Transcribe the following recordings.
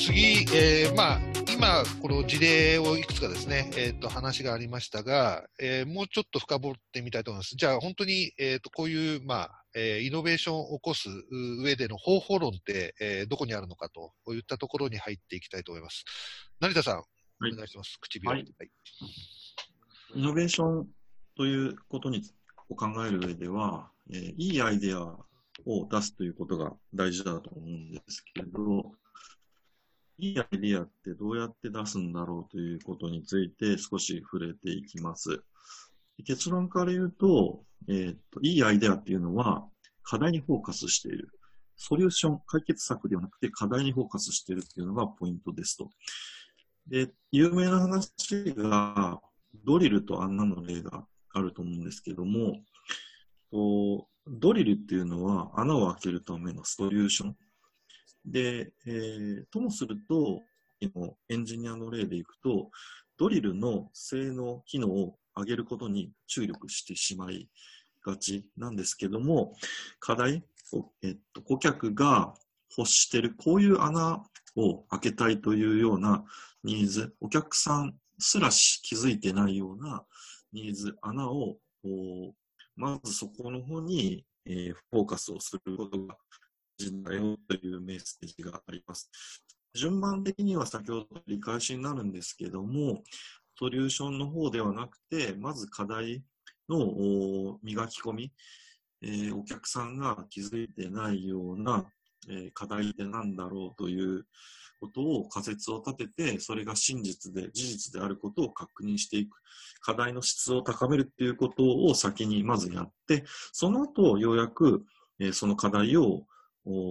次、えー、まあ、今、この事例をいくつかですね、えっ、ー、と、話がありましたが、えー、もうちょっと深掘ってみたいと思います。じゃあ、本当に、えっ、と、こういう、まあ、えー、イノベーションを起こす上での方法論って、えー、どこにあるのかといったところに入っていきたいと思います。成田さん、はい、お願いします。唇、はい、はい。イノベーションということにを考える上では、えー、いいアイデアを出すということが大事だと思うんですけど、いいアイディアってどうやって出すんだろうということについて少し触れていきます。結論から言うと、えー、っと、いいアイデアっていうのは課題にフォーカスしている。ソリューション、解決策ではなくて課題にフォーカスしているっていうのがポイントですと。で、有名な話が、ドリルとアンナの例があると思うんですけども、ドリルっていうのは穴を開けるためのソリューション。で、えー、ともすると、エンジニアの例でいくと、ドリルの性能、機能を上げることに注力してしまいがちなんですけども、課題、えっと、顧客が欲しているこういう穴を開けたいというようなニーズ、お客さんすらし気づいてないようなニーズ、穴を、まずそこの方に、えー、フォーカスをすることが事だよというメッセージがあります。順番的には先ほど理解しになるんですけども、ソリューションの方ではなくて、まず課題の磨き込み、えー、お客さんが気づいてないような、えー、課題って何だろうということを仮説を立てて、それが真実で、事実であることを確認していく。課題の質を高めるっていうことを先にまずやって、その後、ようやく、えー、その課題を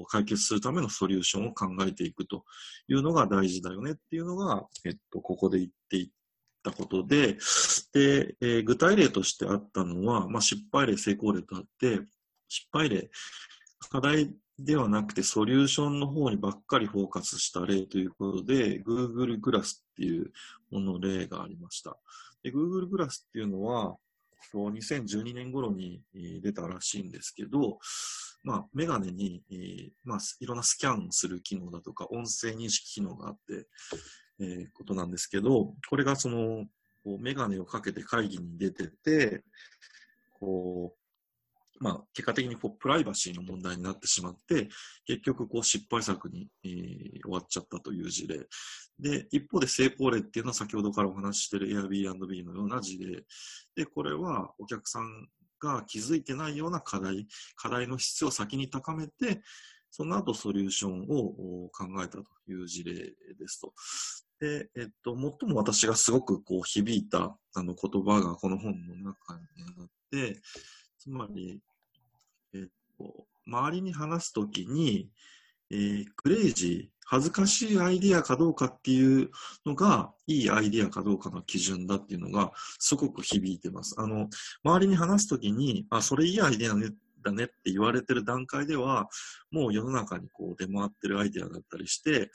解決するためのソリューションを考えていくというのが大事だよねっていうのが、えっと、ここで言っていったことで、で、えー、具体例としてあったのは、まあ、失敗例、成功例とあって、失敗例、課題ではなくてソリューションの方にばっかりフォーカスした例ということで、Google グラスっていうもの例がありました。で Google グラスっていうのは、2012年頃に出たらしいんですけど、まあ、メガネに、えー、まあ、いろんなスキャンする機能だとか、音声認識機能があって、えー、ことなんですけど、これがその、こうメガネをかけて会議に出てて、こう、まあ、結果的にこうプライバシーの問題になってしまって、結局こう失敗作に、えー、終わっちゃったという事例。で、一方で成功例っていうのは先ほどからお話ししている Airbnb のような事例。で、これはお客さんが気づいてないような課題、課題の質を先に高めて、その後ソリューションを考えたという事例ですと。で、えっと、最も私がすごくこう響いたあの言葉がこの本の中にあって、つまり、えっと、周りに話すときに、えー、クレイジー、恥ずかしいアイディアかどうかっていうのが、いいアイディアかどうかの基準だっていうのが、すごく響いてます。あの、周りに話すときに、あ、それいいアイディアね、だねって言われてる段階では、もう世の中にこう出回ってるアイディアだったりして、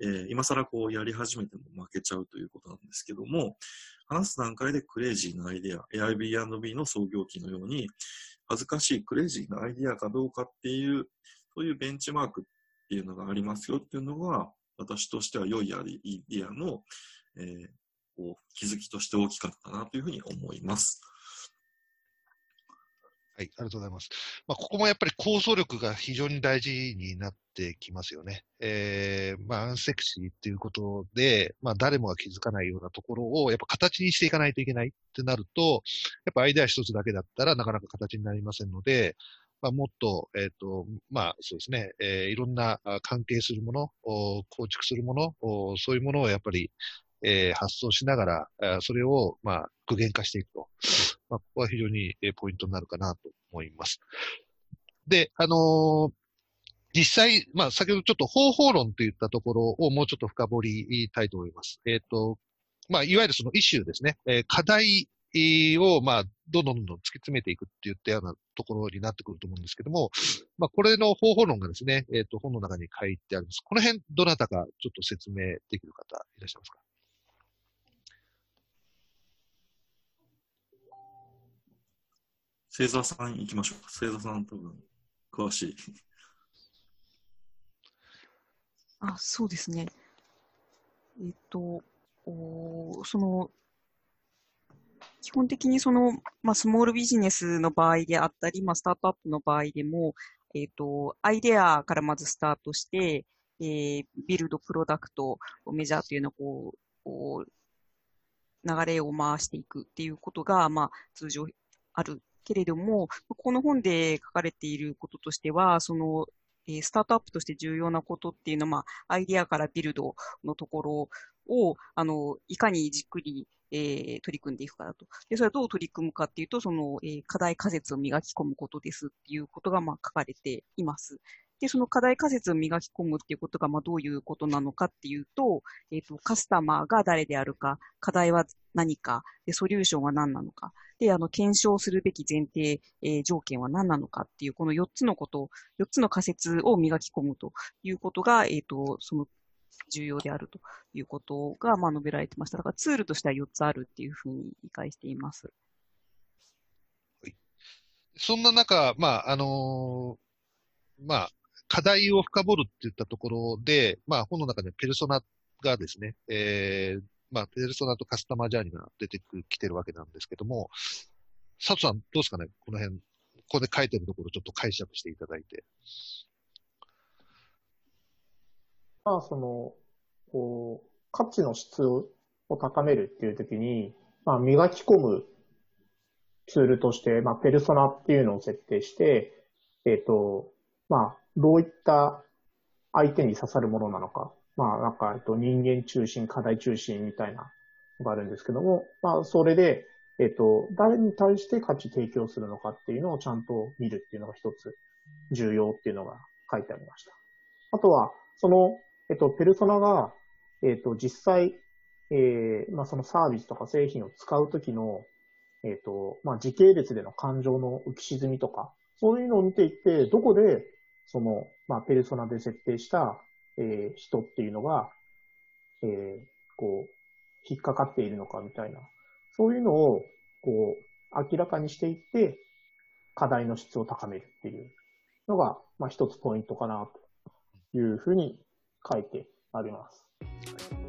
えー、今更こうやり始めても負けちゃうということなんですけども、話す段階でクレイジーなアイディア、AIB&B の創業期のように、恥ずかしいクレイジーなアイディアかどうかっていう、そういうベンチマークていうのがありますよっていうのが、私としては良いアイディアの、えー、こう気づきとして大きかったなというふうに思います。はい、ありがとうございます。まあ、ここもやっぱり構想力が非常に大事になってきますよね。えー、まあ、アンセクシーっていうことで、まあ、誰もが気づかないようなところを、やっぱ形にしていかないといけないってなると、やっぱアイデア一つだけだったらなかなか形になりませんので、まあ、もっと、えっ、ー、と、まあ、そうですね、えー、いろんな関係するもの、構築するもの、そういうものをやっぱり、えー、発想しながら、それを、まあ、具現化していくと。まあ、ここは非常に、ポイントになるかなと思います。で、あのー、実際、まあ、先ほどちょっと方法論といったところをもうちょっと深掘りたいと思います。えっ、ー、と、まあ、いわゆるそのイシューですね。えー、課題を、まあ、どんどんどんどん突き詰めていくっていったようなところになってくると思うんですけども、まあ、これの方法論がですね、えっ、ー、と、本の中に書いてあります。この辺、どなたかちょっと説明できる方いらっしゃいますか？星座さん行きましょう。星座さん多分、詳しい。あ、そうですね。えっと、おその、基本的にその、まあ、スモールビジネスの場合であったり、まあ、スタートアップの場合でも、えっ、と、アイデアからまずスタートして、えー、ビルドプロダクト、メジャーというのをこう、こう流れを回していくっていうことが、まあ、通常あるけれども、この本で書かれていることとしては、その、えー、スタートアップとして重要なことっていうのは、まあ、アイデアからビルドのところを、あの、いかにじっくり、えー、取り組んでいくかだと。で、それはどう取り組むかっていうと、その、えー、課題仮説を磨き込むことですっていうことが、まあ、書かれています。で、その課題仮説を磨き込むっていうことが、まあ、どういうことなのかっていうと、えっ、ー、と、カスタマーが誰であるか、課題は何か、で、ソリューションは何なのか、で、あの、検証するべき前提、えー、条件は何なのかっていう、この4つのこと、4つの仮説を磨き込むということが、えっ、ー、と、その重要であるということが、まあ、述べられてました。だからツールとしては4つあるっていうふうに理解しています。はい、そんな中、まあ、あのー、まあ、課題を深掘るっていったところで、まあ、本の中でペルソナがですね、えー、まあ、ペルソナとカスタマージャーニーが出てきてるわけなんですけども、佐藤さん、どうですかね？この辺、ここで書いてるところちょっと解釈していただいて。まあ、その、こう、価値の質を高めるっていうときに、まあ、磨き込むツールとして、まあ、ペルソナっていうのを設定して、えっ、ー、と、まあ、どういった相手に刺さるものなのか、まあ、なんか、えっと、人間中心、課題中心みたいなのがあるんですけども、まあ、それで、えっと、誰に対して価値提供するのかっていうのをちゃんと見るっていうのが一つ重要っていうのが書いてありました。あとは、その、えっと、ペルソナが、えっと、実際、えー、まあ、そのサービスとか製品を使うときの、えっと、まあ、時系列での感情の浮き沈みとか、そういうのを見ていって、どこで、その、まあ、ペルソナで設定した、えー、人っていうのが、えー、こう、引っかかっているのかみたいな、そういうのを、こう、明らかにしていって、課題の質を高めるっていうのが、まあ、一つポイントかなというふうに書いてあります。